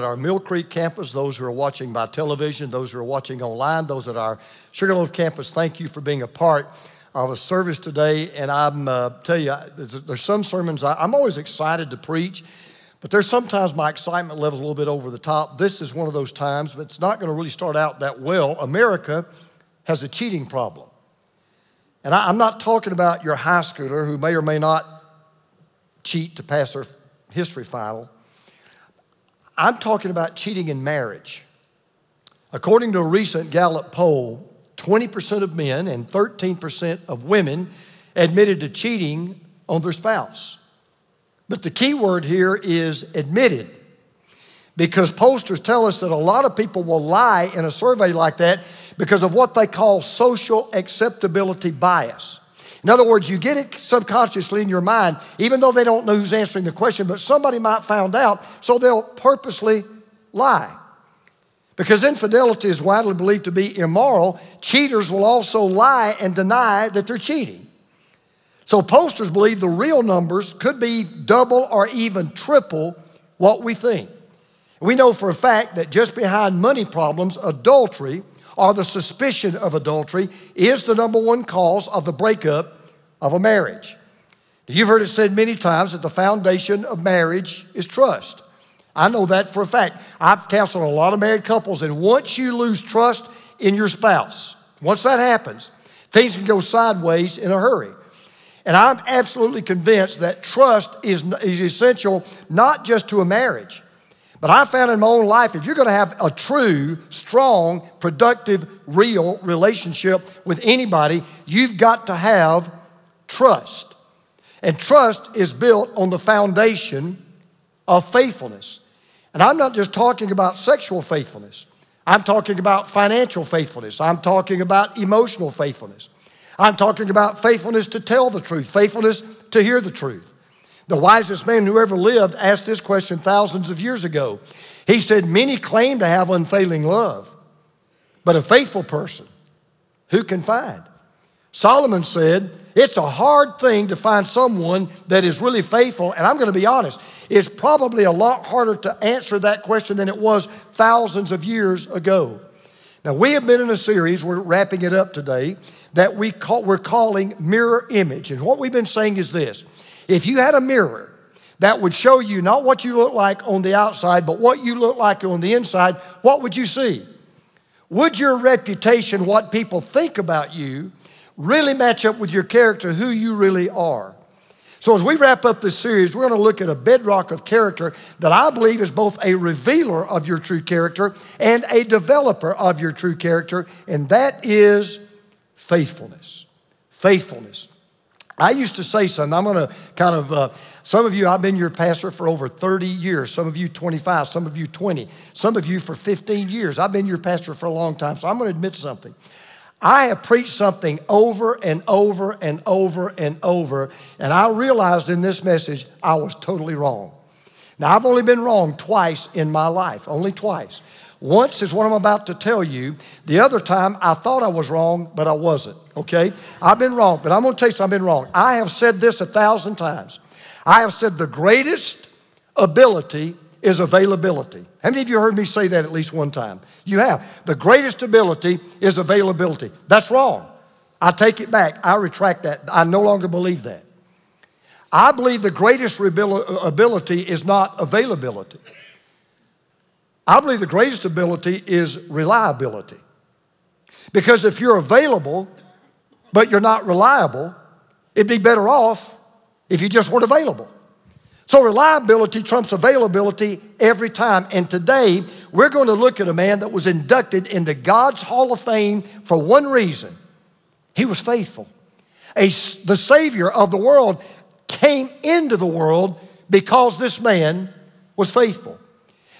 At our Mill Creek campus, those who are watching by television, those who are watching online, those at our Sugarloaf campus, thank you for being a part of a service today. And I'm uh, tell you, there's, there's some sermons I, I'm always excited to preach, but there's sometimes my excitement level's a little bit over the top. This is one of those times, but it's not going to really start out that well. America has a cheating problem, and I, I'm not talking about your high schooler who may or may not cheat to pass their history final. I'm talking about cheating in marriage. According to a recent Gallup poll, 20% of men and 13% of women admitted to cheating on their spouse. But the key word here is admitted. Because pollsters tell us that a lot of people will lie in a survey like that because of what they call social acceptability bias. In other words, you get it subconsciously in your mind, even though they don't know who's answering the question, but somebody might find out, so they'll purposely lie. Because infidelity is widely believed to be immoral, cheaters will also lie and deny that they're cheating. So pollsters believe the real numbers could be double or even triple what we think. We know for a fact that just behind money problems, adultery or the suspicion of adultery is the number one cause of the breakup of a marriage. You've heard it said many times that the foundation of marriage is trust. I know that for a fact. I've counseled a lot of married couples, and once you lose trust in your spouse, once that happens, things can go sideways in a hurry. And I'm absolutely convinced that trust is, is essential not just to a marriage, but I found in my own life, if you're going to have a true, strong, productive, real relationship with anybody, you've got to have trust. And trust is built on the foundation of faithfulness. And I'm not just talking about sexual faithfulness, I'm talking about financial faithfulness, I'm talking about emotional faithfulness, I'm talking about faithfulness to tell the truth, faithfulness to hear the truth. The wisest man who ever lived asked this question thousands of years ago. He said, Many claim to have unfailing love, but a faithful person, who can find? Solomon said, It's a hard thing to find someone that is really faithful. And I'm going to be honest, it's probably a lot harder to answer that question than it was thousands of years ago. Now, we have been in a series, we're wrapping it up today, that we call, we're calling Mirror Image. And what we've been saying is this if you had a mirror that would show you not what you look like on the outside, but what you look like on the inside, what would you see? Would your reputation, what people think about you, really match up with your character, who you really are? So, as we wrap up this series, we're going to look at a bedrock of character that I believe is both a revealer of your true character and a developer of your true character, and that is faithfulness. Faithfulness. I used to say something, I'm going to kind of, uh, some of you, I've been your pastor for over 30 years, some of you 25, some of you 20, some of you for 15 years. I've been your pastor for a long time, so I'm going to admit something. I have preached something over and over and over and over, and I realized in this message I was totally wrong. Now, I've only been wrong twice in my life, only twice. Once is what I'm about to tell you. The other time, I thought I was wrong, but I wasn't, okay? I've been wrong, but I'm gonna tell you something, I've been wrong. I have said this a thousand times. I have said the greatest ability is availability. How many of you heard me say that at least one time? You have. The greatest ability is availability. That's wrong. I take it back. I retract that. I no longer believe that. I believe the greatest ability is not availability. I believe the greatest ability is reliability. Because if you're available, but you're not reliable, it'd be better off if you just weren't available. So reliability trumps availability every time. And today, we're going to look at a man that was inducted into God's Hall of Fame for one reason he was faithful. A, the Savior of the world came into the world because this man was faithful.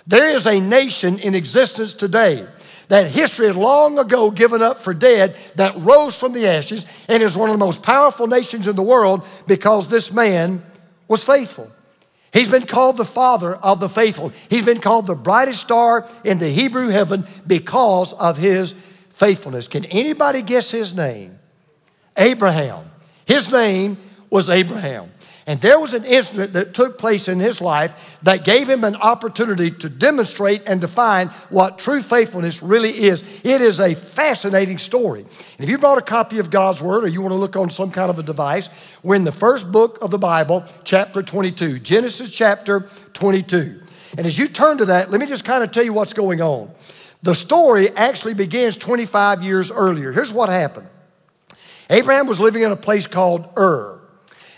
There is a nation in existence today that history had long ago given up for dead that rose from the ashes and is one of the most powerful nations in the world because this man was faithful. He's been called the father of the faithful. He's been called the brightest star in the Hebrew heaven because of his faithfulness. Can anybody guess his name? Abraham. His name was Abraham. And there was an incident that took place in his life that gave him an opportunity to demonstrate and define what true faithfulness really is. It is a fascinating story. And if you brought a copy of God's Word or you want to look on some kind of a device, we're in the first book of the Bible, chapter 22, Genesis chapter 22. And as you turn to that, let me just kind of tell you what's going on. The story actually begins 25 years earlier. Here's what happened Abraham was living in a place called Ur.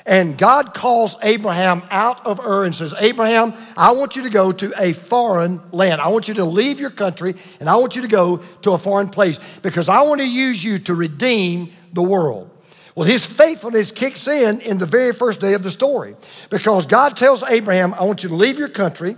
And God calls Abraham out of Ur and says, Abraham, I want you to go to a foreign land. I want you to leave your country and I want you to go to a foreign place because I want to use you to redeem the world. Well, his faithfulness kicks in in the very first day of the story because God tells Abraham, I want you to leave your country,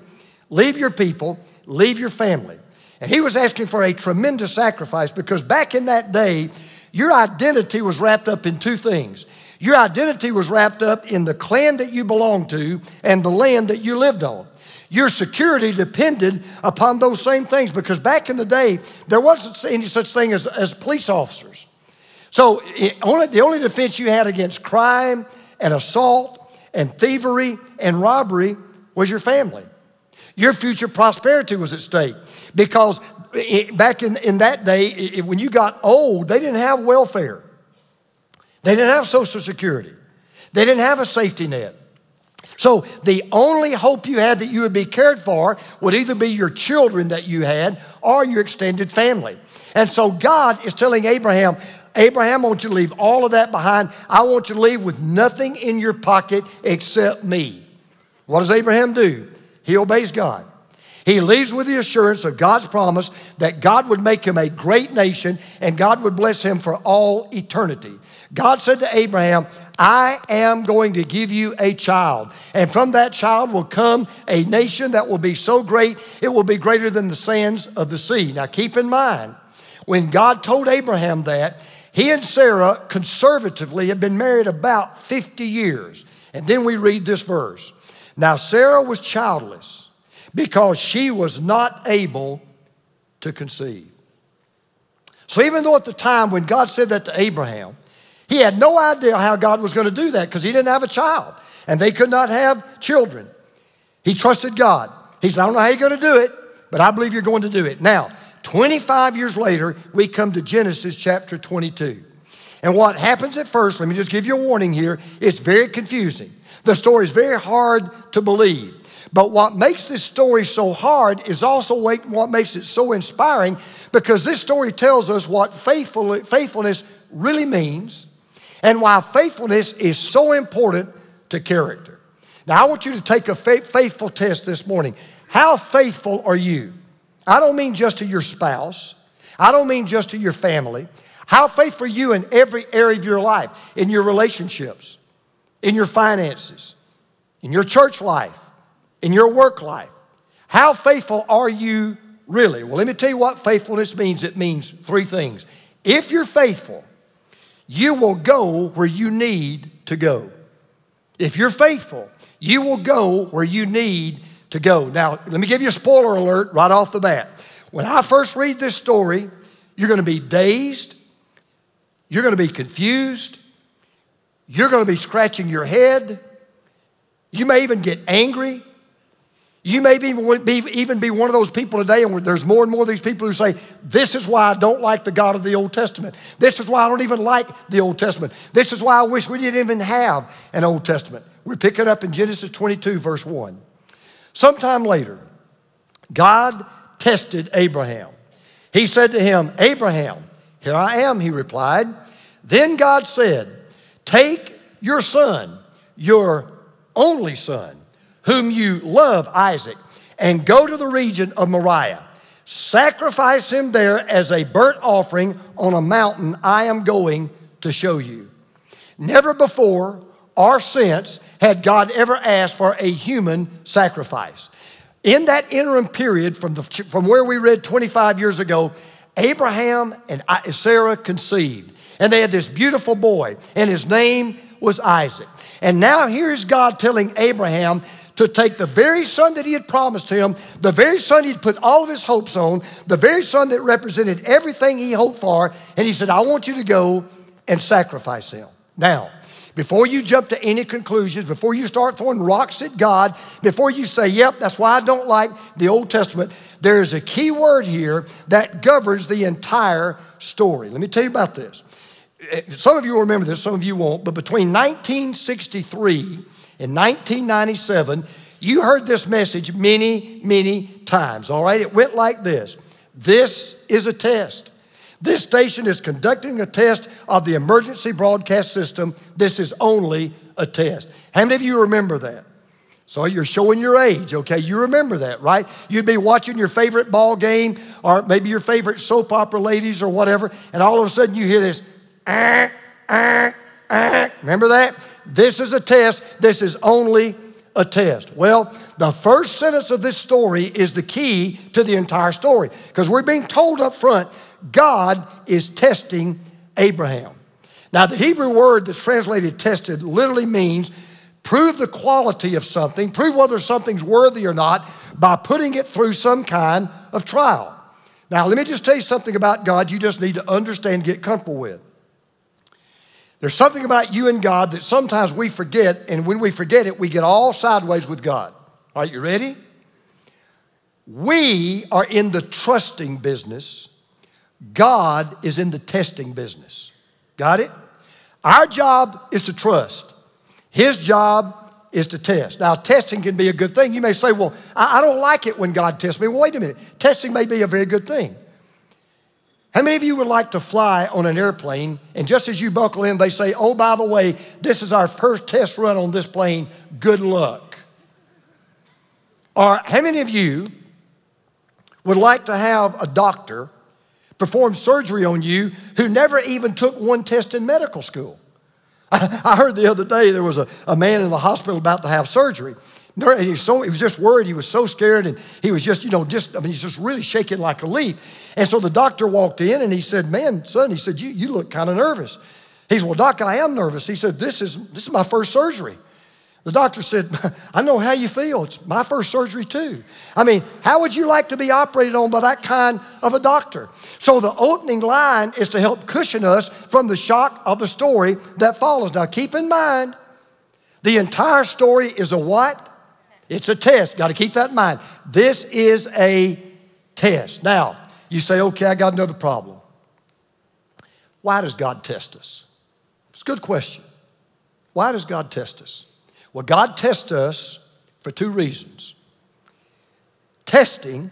leave your people, leave your family. And he was asking for a tremendous sacrifice because back in that day, your identity was wrapped up in two things your identity was wrapped up in the clan that you belonged to and the land that you lived on. Your security depended upon those same things because back in the day, there wasn't any such thing as, as police officers. So it, only, the only defense you had against crime and assault and thievery and robbery was your family. Your future prosperity was at stake because it, back in, in that day, it, when you got old, they didn't have welfare. They didn't have Social Security. They didn't have a safety net. So the only hope you had that you would be cared for would either be your children that you had or your extended family. And so God is telling Abraham, Abraham, I want you to leave all of that behind. I want you to leave with nothing in your pocket except me. What does Abraham do? He obeys God. He leaves with the assurance of God's promise that God would make him a great nation and God would bless him for all eternity. God said to Abraham, I am going to give you a child, and from that child will come a nation that will be so great, it will be greater than the sands of the sea. Now, keep in mind, when God told Abraham that, he and Sarah conservatively had been married about 50 years. And then we read this verse. Now, Sarah was childless because she was not able to conceive. So, even though at the time when God said that to Abraham, he had no idea how God was going to do that because he didn't have a child and they could not have children. He trusted God. He said, I don't know how you're going to do it, but I believe you're going to do it. Now, 25 years later, we come to Genesis chapter 22. And what happens at first, let me just give you a warning here, it's very confusing. The story is very hard to believe. But what makes this story so hard is also what makes it so inspiring because this story tells us what faithfulness really means and why faithfulness is so important to character. Now, I want you to take a faithful test this morning. How faithful are you? I don't mean just to your spouse, I don't mean just to your family. How faithful are you in every area of your life, in your relationships, in your finances, in your church life, in your work life. How faithful are you really? Well, let me tell you what faithfulness means. It means three things. If you're faithful, you will go where you need to go. If you're faithful, you will go where you need to go. Now, let me give you a spoiler alert right off the bat. When I first read this story, you're going to be dazed, you're going to be confused, you're going to be scratching your head, you may even get angry. You may be, even be one of those people today, and there's more and more of these people who say, This is why I don't like the God of the Old Testament. This is why I don't even like the Old Testament. This is why I wish we didn't even have an Old Testament. We pick it up in Genesis 22, verse 1. Sometime later, God tested Abraham. He said to him, Abraham, here I am, he replied. Then God said, Take your son, your only son whom you love, Isaac, and go to the region of Moriah. Sacrifice him there as a burnt offering on a mountain I am going to show you. Never before or since had God ever asked for a human sacrifice. In that interim period from, the, from where we read 25 years ago, Abraham and Sarah conceived. And they had this beautiful boy, and his name was Isaac. And now here's God telling Abraham to take the very son that he had promised him, the very son he'd put all of his hopes on, the very son that represented everything he hoped for, and he said, I want you to go and sacrifice him. Now, before you jump to any conclusions, before you start throwing rocks at God, before you say, yep, that's why I don't like the Old Testament, there is a key word here that governs the entire story. Let me tell you about this. Eh, some of you will remember this, some of you won't, but between 1963 and 1997, you heard this message many, many times, all right? It went like this This is a test. This station is conducting a test of the emergency broadcast system. This is only a test. How many of you remember that? So you're showing your age, okay? You remember that, right? You'd be watching your favorite ball game or maybe your favorite soap opera ladies or whatever, and all of a sudden you hear this, ah, ah, ah. Remember that? This is a test. This is only a test. Well, the first sentence of this story is the key to the entire story because we're being told up front God is testing Abraham. Now, the Hebrew word that's translated tested literally means prove the quality of something, prove whether something's worthy or not by putting it through some kind of trial. Now, let me just tell you something about God you just need to understand, get comfortable with. There's something about you and God that sometimes we forget, and when we forget it, we get all sideways with God. Are you ready? We are in the trusting business God is in the testing business. Got it? Our job is to trust. His job is to test. Now, testing can be a good thing. You may say, well, I, don't like it when God tests me. Well, wait a minute. Testing may be a very good thing. How many of you would like to fly on an airplane and just as you buckle in, they say, oh, by the way, this is our first test run on this plane. Good luck. Or how many of you would like to have a doctor perform surgery on you who never even took one test in medical school. I, heard the other day there was a, a man in the hospital about to have surgery. And he, so, he was just worried. He was so scared. And he was just, you know, just, I mean, he's just really shaking like a leaf. And so the doctor walked in and he said, Man, son, he said, You, you look kind of nervous. He said, Well, doc, I am nervous. He said, This is, this is my first surgery. The doctor said, I know how you feel. It's my first surgery, too. I mean, how would you like to be operated on by that kind of a doctor? So, the opening line is to help cushion us from the shock of the story that follows. Now, keep in mind, the entire story is a what? It's a test. Got to keep that in mind. This is a test. Now, you say, okay, I got another problem. Why does God test us? It's a good question. Why does God test us? Well, God tests us for two reasons. Testing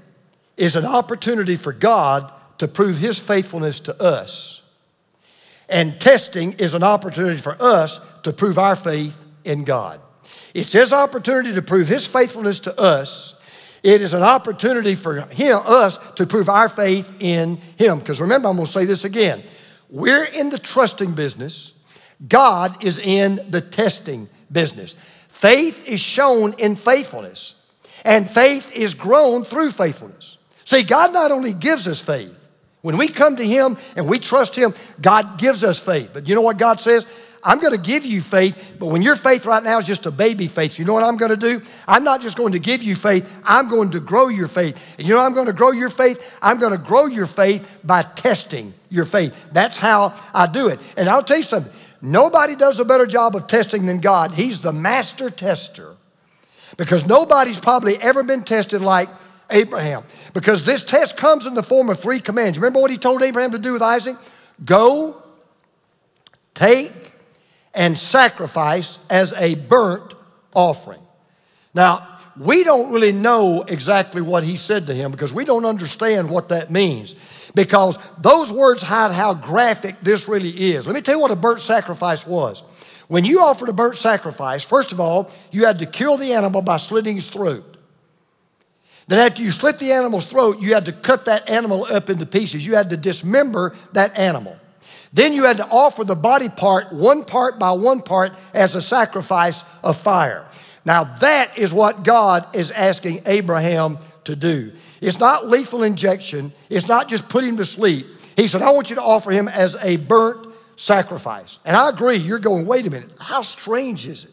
is an opportunity for God to prove His faithfulness to us. And testing is an opportunity for us to prove our faith in God. It's His opportunity to prove His faithfulness to us. It is an opportunity for him, us to prove our faith in Him. Because remember, I'm going to say this again. We're in the trusting business. God is in the testing business. Faith is shown in faithfulness, and faith is grown through faithfulness. See, God not only gives us faith, when we come to Him and we trust Him, God gives us faith. But you know what God says? I'm going to give you faith, but when your faith right now is just a baby faith, you know what I'm going to do? I'm not just going to give you faith, I'm going to grow your faith. And you know I'm going to grow your faith? I'm going to grow your faith by testing your faith. That's how I do it. And I'll tell you something Nobody does a better job of testing than God. He's the master tester. Because nobody's probably ever been tested like Abraham. Because this test comes in the form of three commands. Remember what he told Abraham to do with Isaac? Go, take, and sacrifice as a burnt offering. Now, we don't really know exactly what he said to him because we don't understand what that means because those words hide how graphic this really is. Let me tell you what a burnt sacrifice was. When you offered a burnt sacrifice, first of all, you had to kill the animal by slitting his throat. Then, after you slit the animal's throat, you had to cut that animal up into pieces. You had to dismember that animal. Then you had to offer the body part, one part by one part, as a sacrifice of fire. Now, that is what God is asking Abraham to do. It's not lethal injection, it's not just put him to sleep. He said, I want you to offer him as a burnt sacrifice. And I agree, you're going, wait a minute, how strange is it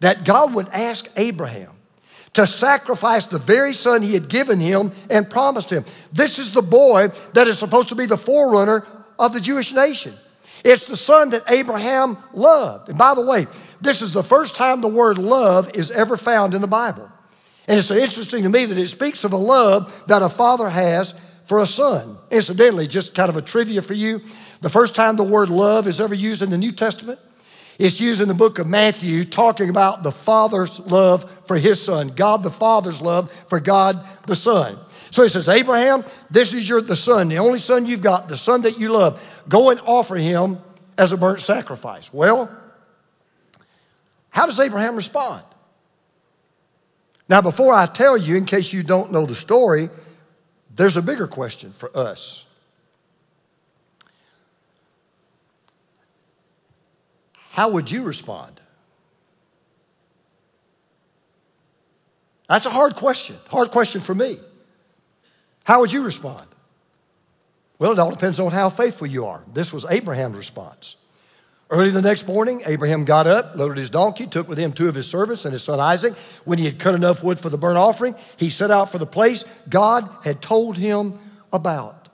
that God would ask Abraham to sacrifice the very son he had given him and promised him? This is the boy that is supposed to be the forerunner of the Jewish nation. It's the son that Abraham loved. And by the way, this is the first time the word love is ever found in the Bible. And it's interesting to me that it speaks of a love that a father has for a son. Incidentally, just kind of a trivia for you the first time the word love is ever used in the New Testament, it's used in the book of Matthew, talking about the Father's love for his son, God the Father's love for God the Son. So he says, Abraham, this is your the son, the only son you've got, the son that you love. Go and offer him as a burnt sacrifice. Well, how does Abraham respond? Now, before I tell you, in case you don't know the story, there's a bigger question for us. How would you respond? That's a hard question, hard question for me. How would you respond? Well, it all depends on how faithful you are. This was Abraham's response. Early the next morning, Abraham got up, loaded his donkey, took with him two of his servants and his son Isaac. When he had cut enough wood for the burnt offering, he set out for the place God had told him about.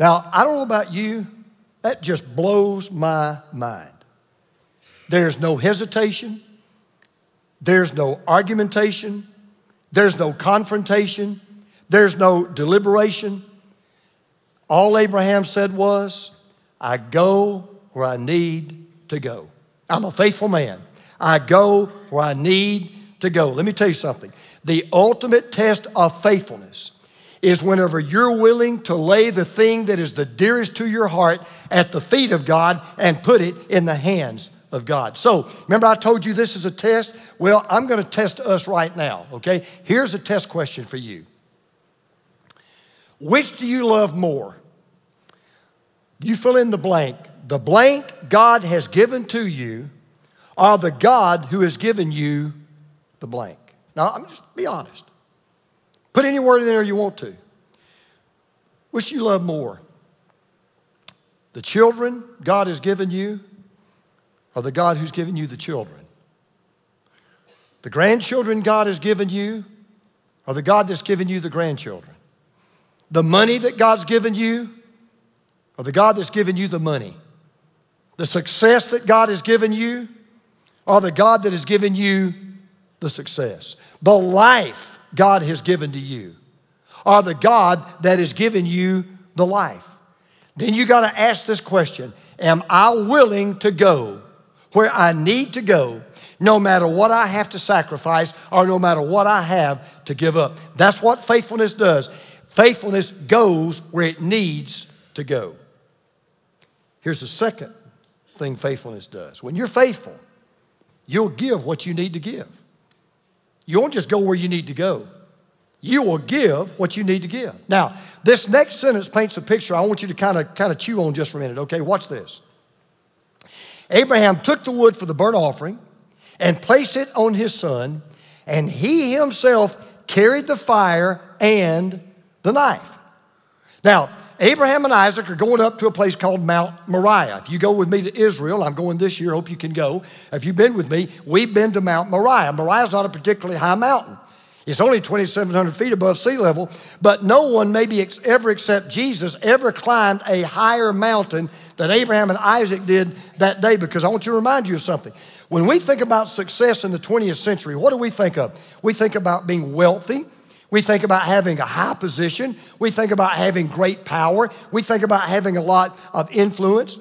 Now, I don't know about you, that just blows my mind. There's no hesitation, there's no argumentation, there's no confrontation, there's no deliberation. All Abraham said was, I go where I need to go. I'm a faithful man. I go where I need to go. Let me tell you something. The ultimate test of faithfulness is whenever you're willing to lay the thing that is the dearest to your heart at the feet of God and put it in the hands of God. So, remember I told you this is a test? Well, I'm going to test us right now, okay? Here's a test question for you. Which do you love more? You fill in the blank. The blank God has given to you, or the God who has given you the blank. Now, I'm just be honest. Put any word in there you want to. Which you love more? The children God has given you, or the God who's given you the children? The grandchildren God has given you, or the God that's given you the grandchildren? The money that God's given you, or the God that's given you the money? The success that God has given you, or the God that has given you the success? The life God has given to you, or the God that has given you the life? Then you got to ask this question Am I willing to go where I need to go, no matter what I have to sacrifice or no matter what I have to give up? That's what faithfulness does. Faithfulness goes where it needs to go. Here's the second thing faithfulness does. When you're faithful, you'll give what you need to give. You won't just go where you need to go. You will give what you need to give. Now, this next sentence paints a picture I want you to kind of kind of chew on just for a minute, okay? Watch this. Abraham took the wood for the burnt offering and placed it on his son, and he himself carried the fire and the knife. Now, Abraham and Isaac are going up to a place called Mount Moriah. If you go with me to Israel, I'm going this year, hope you can go. If you've been with me, we've been to Mount Moriah. Moriah is not a particularly high mountain. It's only 2,700 feet above sea level, but no one, maybe ever except Jesus, ever climbed a higher mountain than Abraham and Isaac did that day because I want to remind you of something. When we think about success in the 20th century, what do we think of? We think about being wealthy. We think about having a high position. We think about having great power. We think about having a lot of influence.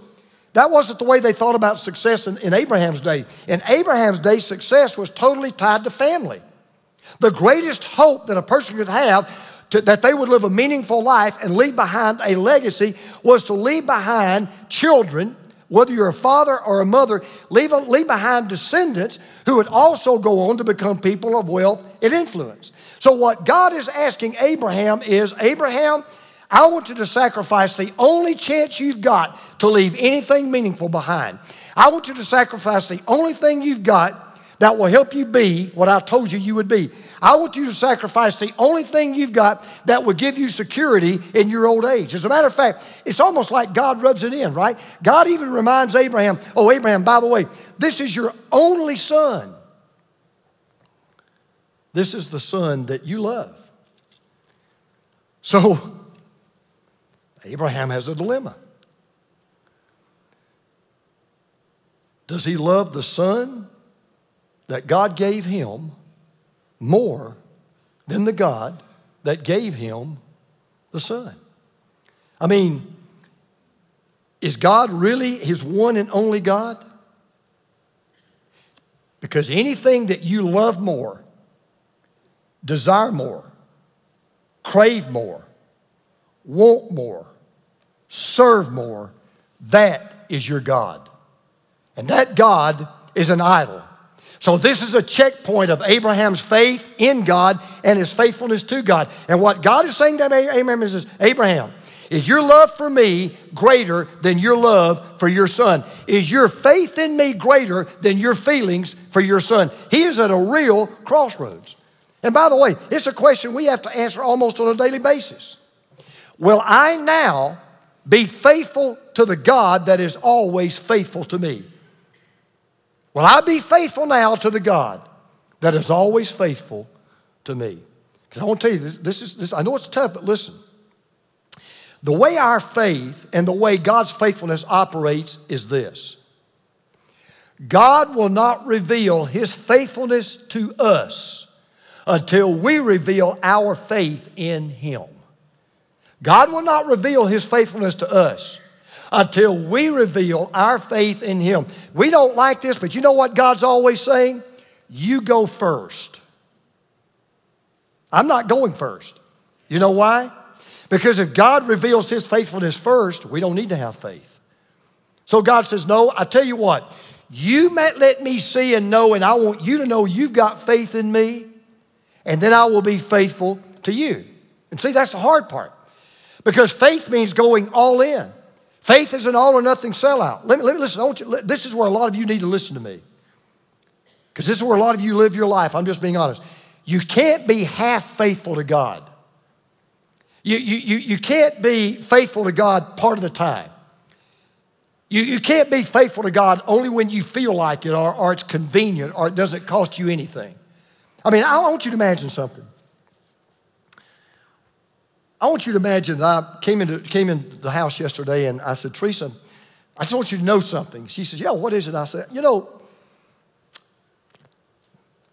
That wasn't the way they thought about success in, in, Abraham's day. In Abraham's day, success was totally tied to family. The greatest hope that a person could have to, that they would live a meaningful life and leave behind a legacy was to leave behind children, whether you're a father or a mother, leave, leave behind descendants who would also go on to become people of wealth and influence. So, what God is asking Abraham is Abraham, I want you to sacrifice the only chance you've got to leave anything meaningful behind. I want you to sacrifice the only thing you've got that will help you be what I told you you would be. I want you to sacrifice the only thing you've got that will give you security in your old age. As a matter of fact, it's almost like God rubs it in, right? God even reminds Abraham, oh, Abraham, by the way, this is your only son. This is the son that you love. So, Abraham has a dilemma. Does he love the son that God gave him more than the God that gave him the son? I mean, is God really his one and only God? Because anything that you love more, desire more, crave more, want more, serve more, that is your God. And that God is an idol. So, this is a checkpoint of Abraham's faith in God and his faithfulness to God. And what God is saying to Abraham is this Abraham, is your love for me greater than your love for your son? Is your faith in me greater than your feelings for your son? He is at a real crossroads. And by the way, it's a question we have to answer almost on a daily basis. Will I now be faithful to the God that is always faithful to me? Will I be faithful now to the God that is always faithful to me? Because I want to tell you, this, this is, this, I know it's tough, but listen. The way our faith and the way God's faithfulness operates is this God will not reveal his faithfulness to us until we reveal our faith in him. God will not reveal his faithfulness to us until we reveal our faith in Him. We don't like this, but you know what God's always saying? You go first. I'm not going first. You know why? Because if God reveals His faithfulness first, we don't need to have faith. So God says, No, I tell you what, you let me see and know, and I want you to know you've got faith in me, and then I will be faithful to you. And see, that's the hard part. Because faith means going all in. Faith is an all or nothing sellout. Let me, let me listen. You, this is where a lot of you need to listen to me. Because this is where a lot of you live your life. I'm just being honest. You can't be half faithful to God. You, you, you, you can't be faithful to God part of the time. You, you can't be faithful to God only when you feel like it or, or it's convenient or it doesn't cost you anything. I mean, I want you to imagine something. I want you to imagine that I came into, came into the house yesterday and I said, Teresa, I just want you to know something. She says, Yeah, what is it? I said, You know,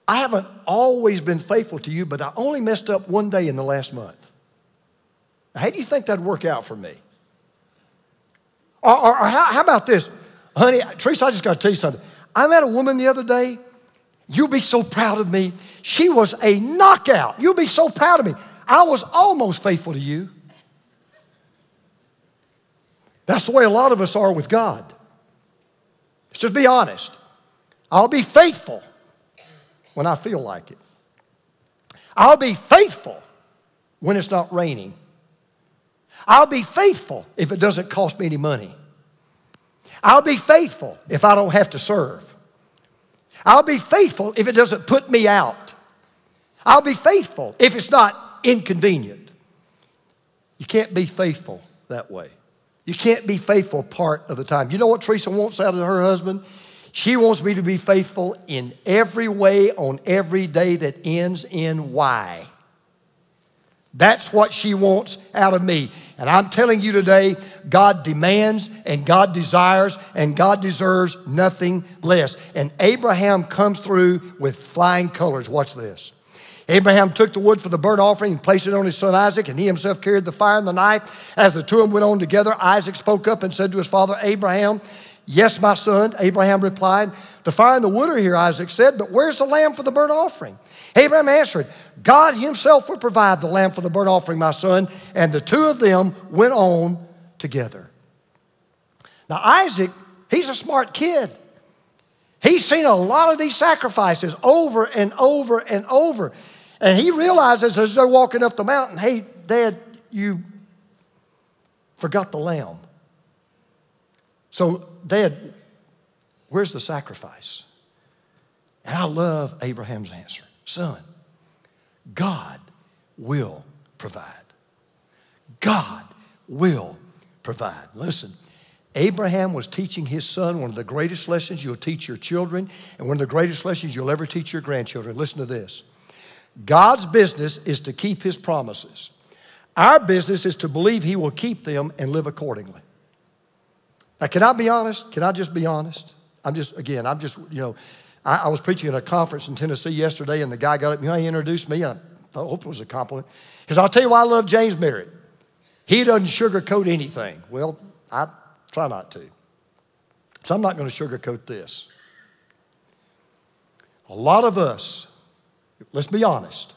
I haven't always been faithful to you, but I only messed up one day in the last month. How do you think that'd work out for me? Or, or, or how, how about this? Honey, Teresa, I just got to tell you something. I met a woman the other day. You'll be so proud of me. She was a knockout. You'll be so proud of me. I was almost faithful to you. That's the way a lot of us are with God. Let's just be honest. I'll be faithful when I feel like it. I'll be faithful when it's not raining. I'll be faithful if it doesn't cost me any money. I'll be faithful if I don't have to serve. I'll be faithful if it doesn't put me out. I'll be faithful if it's not inconvenient. You can't be faithful that way. You can't be faithful part of the time. You know what Teresa wants out of her husband? She wants me to be faithful in every way on every day that ends in Y. That's what she wants out of me. And I'm telling you today, God demands and God desires and God deserves nothing less. And Abraham comes through with flying colors. Watch this. Abraham took the wood for the burnt offering and placed it on his son Isaac, and he himself carried the fire and the knife. As the two of them went on together, Isaac spoke up and said to his father Abraham, Yes, my son. Abraham replied, The fire and the wood are here, Isaac said, but where's the lamb for the burnt offering? Abraham answered, God himself will provide the lamb for the burnt offering, my son. And the two of them went on together. Now, Isaac, he's a smart kid. He's seen a lot of these sacrifices over and over and over. And he realizes as they're walking up the mountain, hey, Dad, you forgot the lamb. So, Dad, where's the sacrifice? And I love Abraham's answer Son, God will provide. God will provide. Listen, Abraham was teaching his son one of the greatest lessons you'll teach your children and one of the greatest lessons you'll ever teach your grandchildren. Listen to this God's business is to keep his promises. Our business is to believe he will keep them and live accordingly. Now, can I be honest? Can I just be honest? I'm just, again, I'm just, you know, I, I was preaching at a conference in Tennessee yesterday, and the guy got up, you know, he introduced me, and I hope it was a compliment. Because I'll tell you why I love James Merritt. He doesn't sugarcoat anything. Well, I try not to. So I'm not going to sugarcoat this. A lot of us, let's be honest,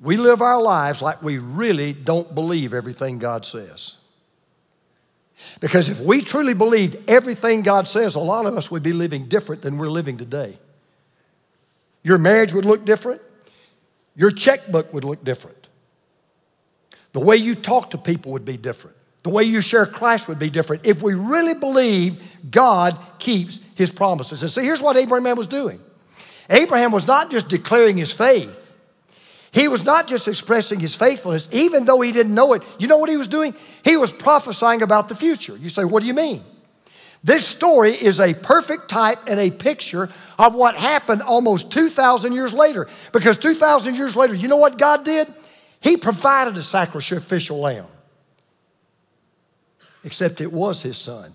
we live our lives like we really don't believe everything God says. Because if we truly believed everything God says, a lot of us would be living different than we're living today. Your marriage would look different, your checkbook would look different, the way you talk to people would be different, the way you share Christ would be different if we really believe God keeps his promises. And so here's what Abraham was doing Abraham was not just declaring his faith. He was not just expressing his faithfulness, even though he didn't know it. You know what he was doing? He was prophesying about the future. You say, What do you mean? This story is a perfect type and a picture of what happened almost 2,000 years later. Because 2,000 years later, you know what God did? He provided a sacrificial lamb, except it was his son.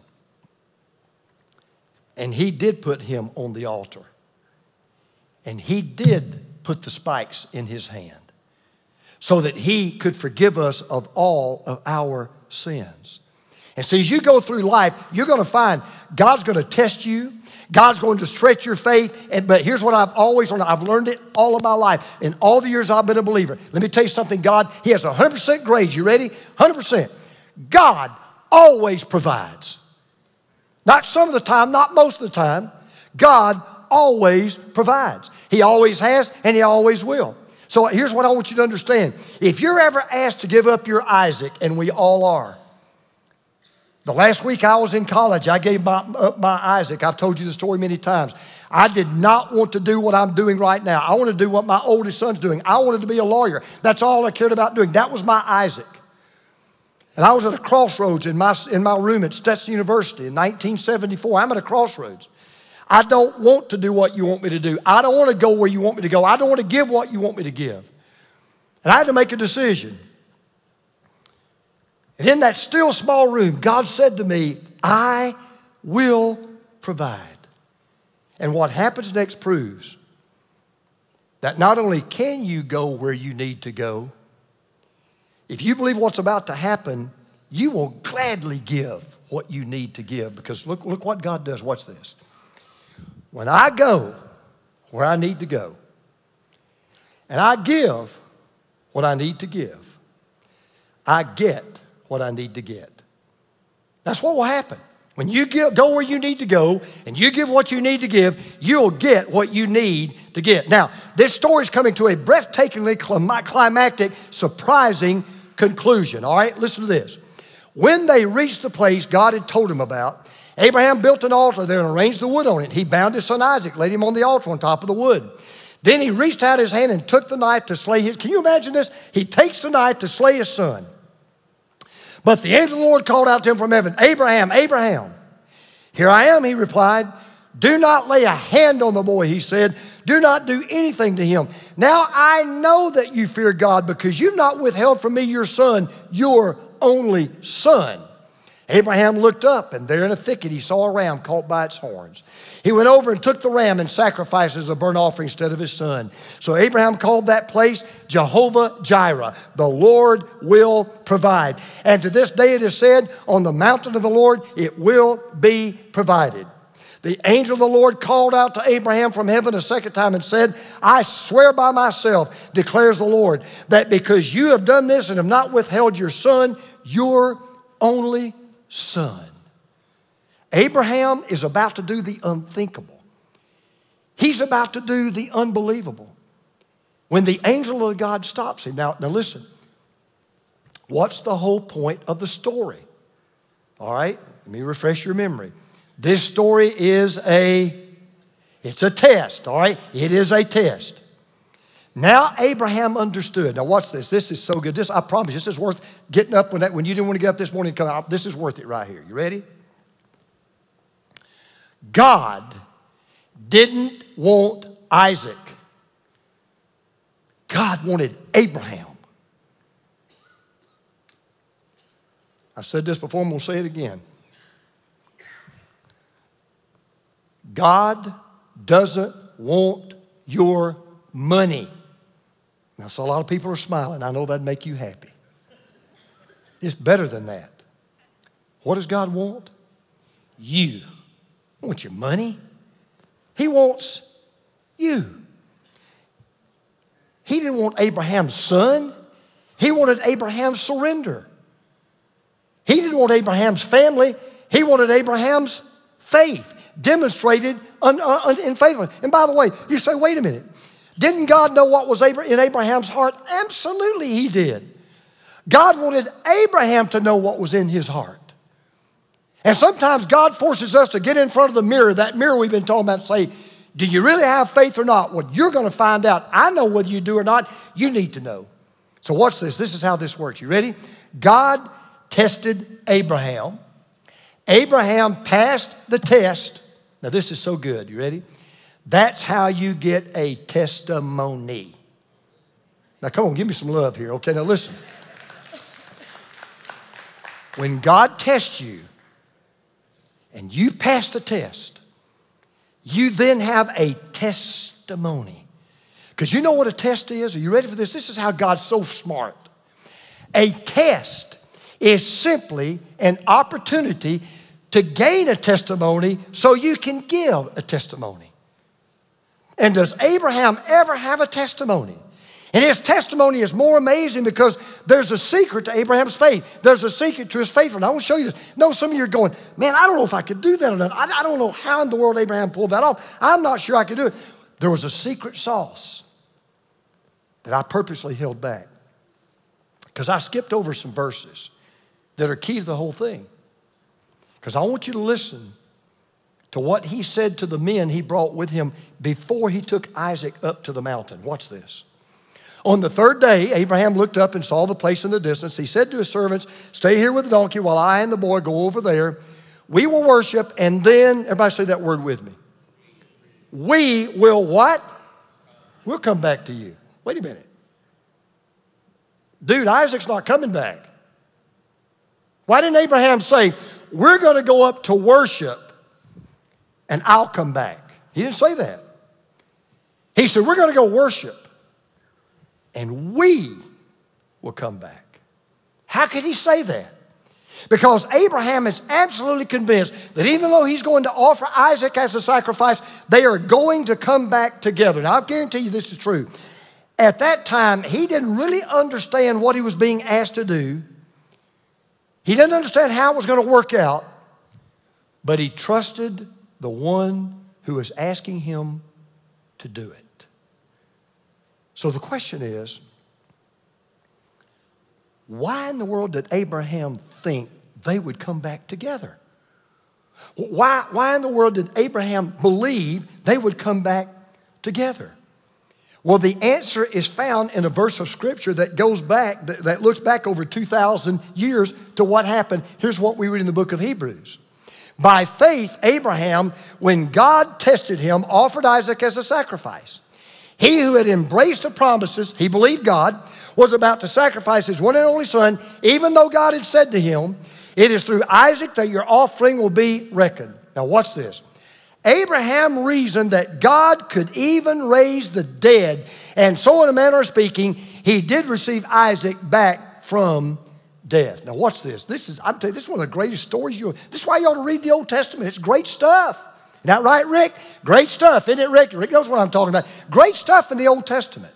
And he did put him on the altar. And he did put the spikes in his hand so that he could forgive us of all of our sins. And so as you go through life, you're going to find God's going to test you. God's going to stretch your faith. And, but here's what I've always learned. I've learned it all of my life. In all the years I've been a believer. Let me tell you something. God, He has 100% grade. You ready? 100%. God always provides. Not some of the time, not most of the time. God always provides. He always has and He always will. So here's what I want you to understand. If you're ever asked to give up your Isaac, and we all are, the last week I was in college, I gave my, up my Isaac. I've told you the story many times. I did not want to do what I'm doing right now. I wanted to do what my oldest son's doing. I wanted to be a lawyer. That's all I cared about doing. That was my Isaac. And I was at a crossroads in my, in my room at Stetson University in 1974. I'm at a crossroads. I don't want to do what you want me to do. I don't want to go where you want me to go. I don't want to give what you want me to give. And I had to make a decision. And in that still small room, God said to me, I will provide. And what happens next proves that not only can you go where you need to go, if you believe what's about to happen, you will gladly give what you need to give because look, look what God does. Watch this. When I go where I need to go, and I give what I need to give, I get what I need to get. That's what will happen. When you go where you need to go and you give what you need to give, you'll get what you need to get. Now, this story is coming to a breathtakingly climactic, surprising conclusion. All right, listen to this. When they reached the place God had told him about, Abraham built an altar there and arranged the wood on it. He bound his son Isaac, laid him on the altar on top of the wood. Then he reached out his hand and took the knife to slay his. Can you imagine this? He takes the knife to slay his son. But the angel of the Lord called out to him from heaven, Abraham, Abraham. Here I am, he replied. Do not lay a hand on the boy, he said. Do not do anything to him. Now I know that you fear God because you've not withheld from me your son, your only son. Abraham looked up, and there in a thicket he saw a ram caught by its horns. He went over and took the ram and sacrificed as a burnt offering instead of his son. So Abraham called that place Jehovah Jireh, the Lord will provide. And to this day it is said, On the mountain of the Lord it will be provided. The angel of the Lord called out to Abraham from heaven a second time and said, I swear by myself, declares the Lord, that because you have done this and have not withheld your son, your only son. Abraham is about to do the unthinkable. He's about to do the unbelievable. When the angel of God stops him. Now, now listen. What's the whole point of the story? All right, let me refresh your memory. This story is a it's a test, all right? It is a test. Now Abraham understood. Now watch this. This is so good. This I promise. This is worth getting up when that when you didn't want to get up this morning and come out. This is worth it right here. You ready? God didn't want Isaac. God wanted Abraham. I've said this before, I'm going to say it again. God doesn't want your money. Now, so a lot of people are smiling. I know that'd make you happy. It's better than that. What does God want? You. He wants your money. He wants you. He didn't want Abraham's son. He wanted Abraham's surrender. He didn't want Abraham's family. He wanted Abraham's faith demonstrated in faithfulness. And by the way, you say, wait a minute. Didn't God know what was in Abraham's heart? Absolutely, He did. God wanted Abraham to know what was in his heart. And sometimes God forces us to get in front of the mirror, that mirror we've been talking about, and say, Do you really have faith or not? Well, you're going to find out. I know whether you do or not. You need to know. So, watch this. This is how this works. You ready? God tested Abraham. Abraham passed the test. Now, this is so good. You ready? That's how you get a testimony. Now, come on, give me some love here. Okay, now listen. When God tests you and you pass the test, you then have a testimony. Because you know what a test is? Are you ready for this? This is how God's so smart. A test is simply an opportunity to gain a testimony so you can give a testimony. And does Abraham ever have a testimony? And his testimony is more amazing because there's a secret to Abraham's faith. There's a secret to his faithfulness. I want to show you this. No, some of you are going, man, I don't know if I could do that or not. I, I don't know how in the world Abraham pulled that off. I'm not sure I could do it. There was a secret sauce that I purposely held back because I skipped over some verses that are key to the whole thing. Because I want you to listen to what he said to the men he brought with him before he took Isaac up to the mountain. Watch this. On the third day, Abraham looked up and saw the place in the distance. He said to his servants, Stay here with the donkey while I and the boy go over there. We will worship, and then, everybody say that word with me. We will what? We'll come back to you. Wait a minute. Dude, Isaac's not coming back. Why didn't Abraham say, We're going to go up to worship and I'll come back? He didn't say that. He said, We're going to go worship and we will come back. How could he say that? Because Abraham is absolutely convinced that even though he's going to offer Isaac as a sacrifice, they are going to come back together. Now, I guarantee you this is true. At that time, he didn't really understand what he was being asked to do. He didn't understand how it was going to work out, but he trusted the one who is asking him to do it. So the question is why in the world did Abraham think they would come back together? Why, why in the world did Abraham believe they would come back together? Well, the answer is found in a verse of scripture that goes back, that, that looks back over 2,000 years to what happened. Here's what we read in the book of Hebrews. By faith, Abraham, when God tested him, offered Isaac as a sacrifice. He who had embraced the promises, he believed God, was about to sacrifice his one and only son, even though God had said to him, It is through Isaac that your offspring will be reckoned. Now, watch this. Abraham reasoned that God could even raise the dead, and so, in a manner of speaking, he did receive Isaac back from death. Now, watch this. This is, I'm telling you, this is one of the greatest stories you. This is why you ought to read the Old Testament. It's great stuff. Isn't that right, Rick? Great stuff, isn't it, Rick? Rick knows what I'm talking about. Great stuff in the Old Testament.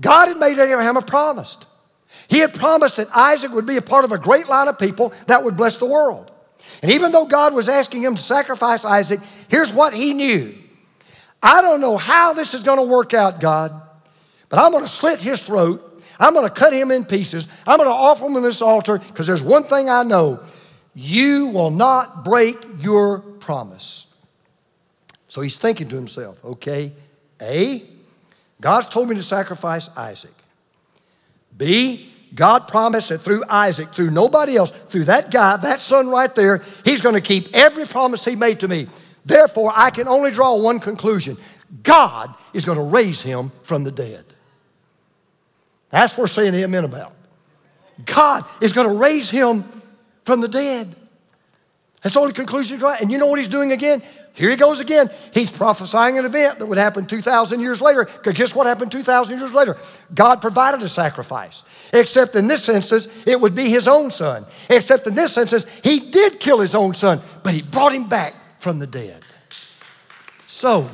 God had made Abraham a promise. He had promised that Isaac would be a part of a great line of people that would bless the world. And even though God was asking him to sacrifice Isaac, here's what he knew I don't know how this is going to work out, God, but I'm going to slit his throat. I'm going to cut him in pieces. I'm going to offer him on this altar because there's one thing I know you will not break your promise. So he's thinking to himself, okay, A, God's told me to sacrifice Isaac. B, God promised that through Isaac, through nobody else, through that guy, that son right there, he's going to keep every promise he made to me. Therefore, I can only draw one conclusion God is going to raise him from the dead. That's what we're saying amen about. God is going to raise him from the dead. That's the only conclusion. And you know what he's doing again? Here he goes again. He's prophesying an event that would happen 2,000 years later. Because guess what happened 2,000 years later? God provided a sacrifice. Except in this instance, it would be his own son. Except in this instance, he did kill his own son, but he brought him back from the dead. So,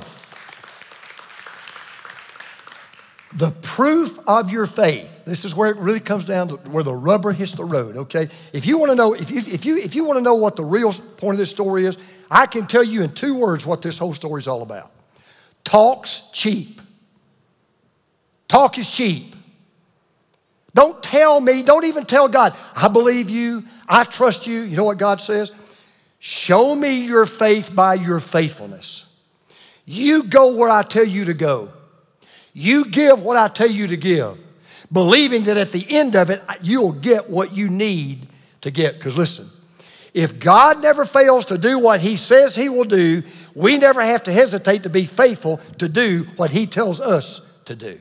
the proof of your faith. This is where it really comes down to where the rubber hits the road, okay? If you want to know, if you, if you, if you want to know what the real point of this story is, I can tell you in two words what this whole story is all about. Talk's cheap. Talk is cheap. Don't tell me, don't even tell God, I believe you, I trust you. You know what God says? Show me your faith by your faithfulness. You go where I tell you to go. You give what I tell you to give, believing that at the end of it, you'll get what you need to get. Because listen, if God never fails to do what He says He will do, we never have to hesitate to be faithful to do what He tells us to do.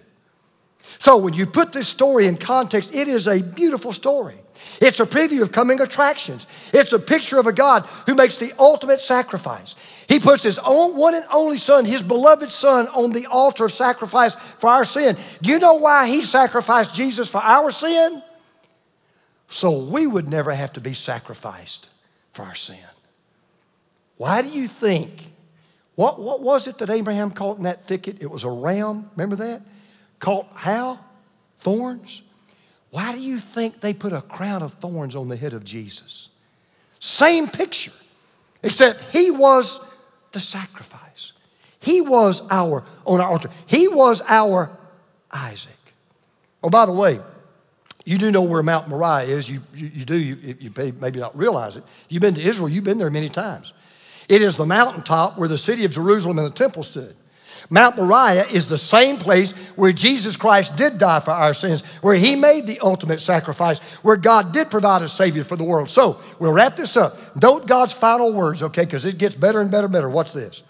So when you put this story in context, it is a beautiful story. It's a preview of coming attractions. It's a picture of a God who makes the ultimate sacrifice. He puts his own one and only son, his beloved son, on the altar of sacrifice for our sin. Do you know why he sacrificed Jesus for our sin? So we would never have to be sacrificed for our sin. Why do you think? What, what was it that Abraham caught in that thicket? It was a ram, remember that? Caught how? Thorns? Why do you think they put a crown of thorns on the head of Jesus? Same picture, except he was the sacrifice. He was our, on our altar, he was our Isaac. Oh, by the way, you do know where Mount Moriah is. You, you, you do, you, you maybe not realize it. You've been to Israel, you've been there many times. It is the mountaintop where the city of Jerusalem and the temple stood. Mount Moriah is the same place where Jesus Christ did die for our sins, where he made the ultimate sacrifice, where God did provide a Savior for the world. So we'll wrap this up. Note God's final words, okay, because it gets better and better and better. Watch this.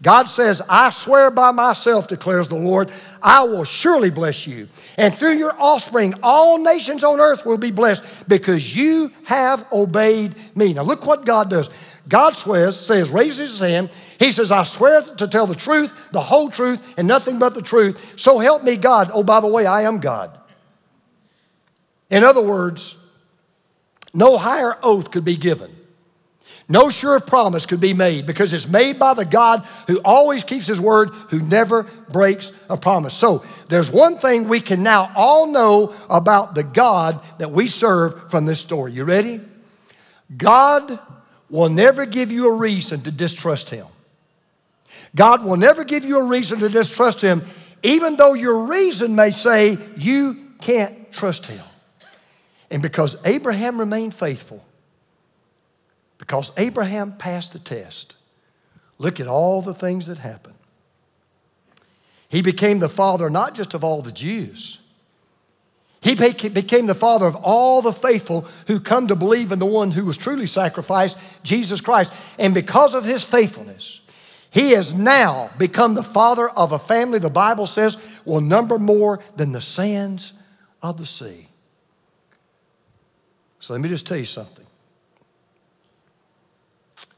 God says, I swear by myself, declares the Lord, I will surely bless you. And through your offspring, all nations on earth will be blessed because you have obeyed me. Now, look what God does. God swears, says, raises his hand. He says, I swear to tell the truth, the whole truth, and nothing but the truth. So help me, God. Oh, by the way, I am God. In other words, no higher oath could be given. No sure promise could be made because it's made by the God who always keeps his word, who never breaks a promise. So there's one thing we can now all know about the God that we serve from this story. You ready? God will never give you a reason to distrust him. God will never give you a reason to distrust him, even though your reason may say you can't trust him. And because Abraham remained faithful, because Abraham passed the test. Look at all the things that happened. He became the father not just of all the Jews, he became the father of all the faithful who come to believe in the one who was truly sacrificed, Jesus Christ. And because of his faithfulness, he has now become the father of a family the Bible says will number more than the sands of the sea. So let me just tell you something.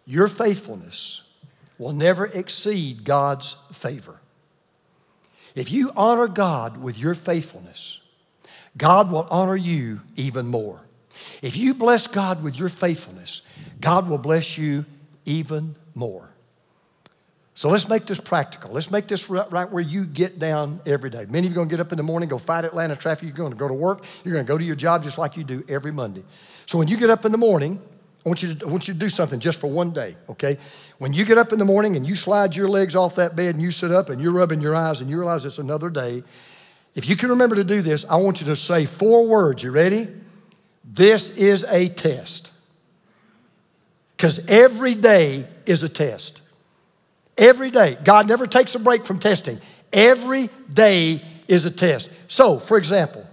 Your faithfulness will never exceed God's favor. If you honor God with your faithfulness, God will honor you even more. If you bless God with your faithfulness, God will bless you even more. So let's make this practical. Let's make this right where you get down every day. Many of you are going to get up in the morning, go fight Atlanta traffic. You're going to go to work. You're going to go to your job just like you do every Monday. So when you get up in the morning, I want, you to, I want you to do something just for one day, okay? When you get up in the morning and you slide your legs off that bed and you sit up and you're rubbing your eyes and you realize it's another day, if you can remember to do this, I want you to say four words. You ready? This is a test. Because every day is a test. Every day. God never takes a break from testing. Every day is a test. So, for example,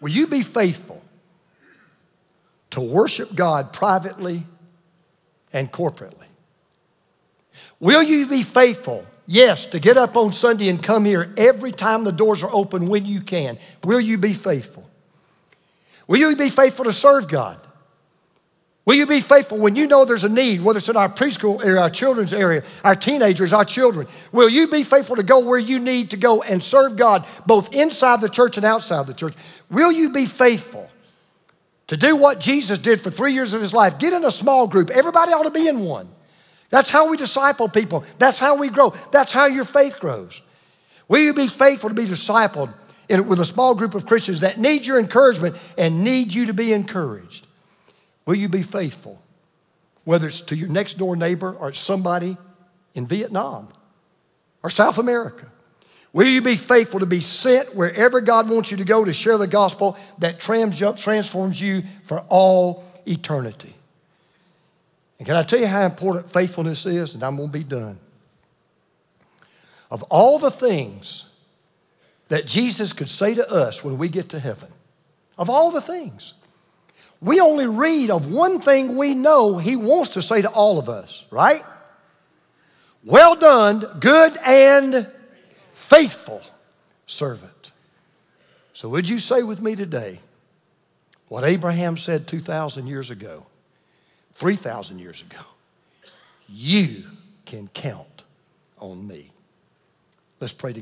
will you be faithful to worship God privately and corporately? Will you be faithful? Yes, to get up on Sunday and come here every time the doors are open when you can. Will you be faithful? Will you be faithful to serve God? Will you be faithful when you know there's a need, whether it's in our preschool area, our children's area, our teenagers, our children? Will you be faithful to go where you need to go and serve God both inside the church and outside the church? Will you be faithful to do what Jesus did for three years of his life? Get in a small group. Everybody ought to be in one. That's how we disciple people. That's how we grow. That's how your faith grows. Will you be faithful to be discipled in, with a small group of Christians that need your encouragement and need you to be encouraged? Will you be faithful? Whether it's to your next door neighbor or somebody in Vietnam or South America. Will you be faithful to be sent wherever God wants you to go to share the gospel that transforms you for all eternity? And can I tell you how important faithfulness is? And I'm going to be done. Of all the things that Jesus could say to us when we get to heaven, of all the things, we only read of one thing we know he wants to say to all of us, right? Well done, good and faithful servant. So, would you say with me today what Abraham said 2,000 years ago, 3,000 years ago? You can count on me. Let's pray together.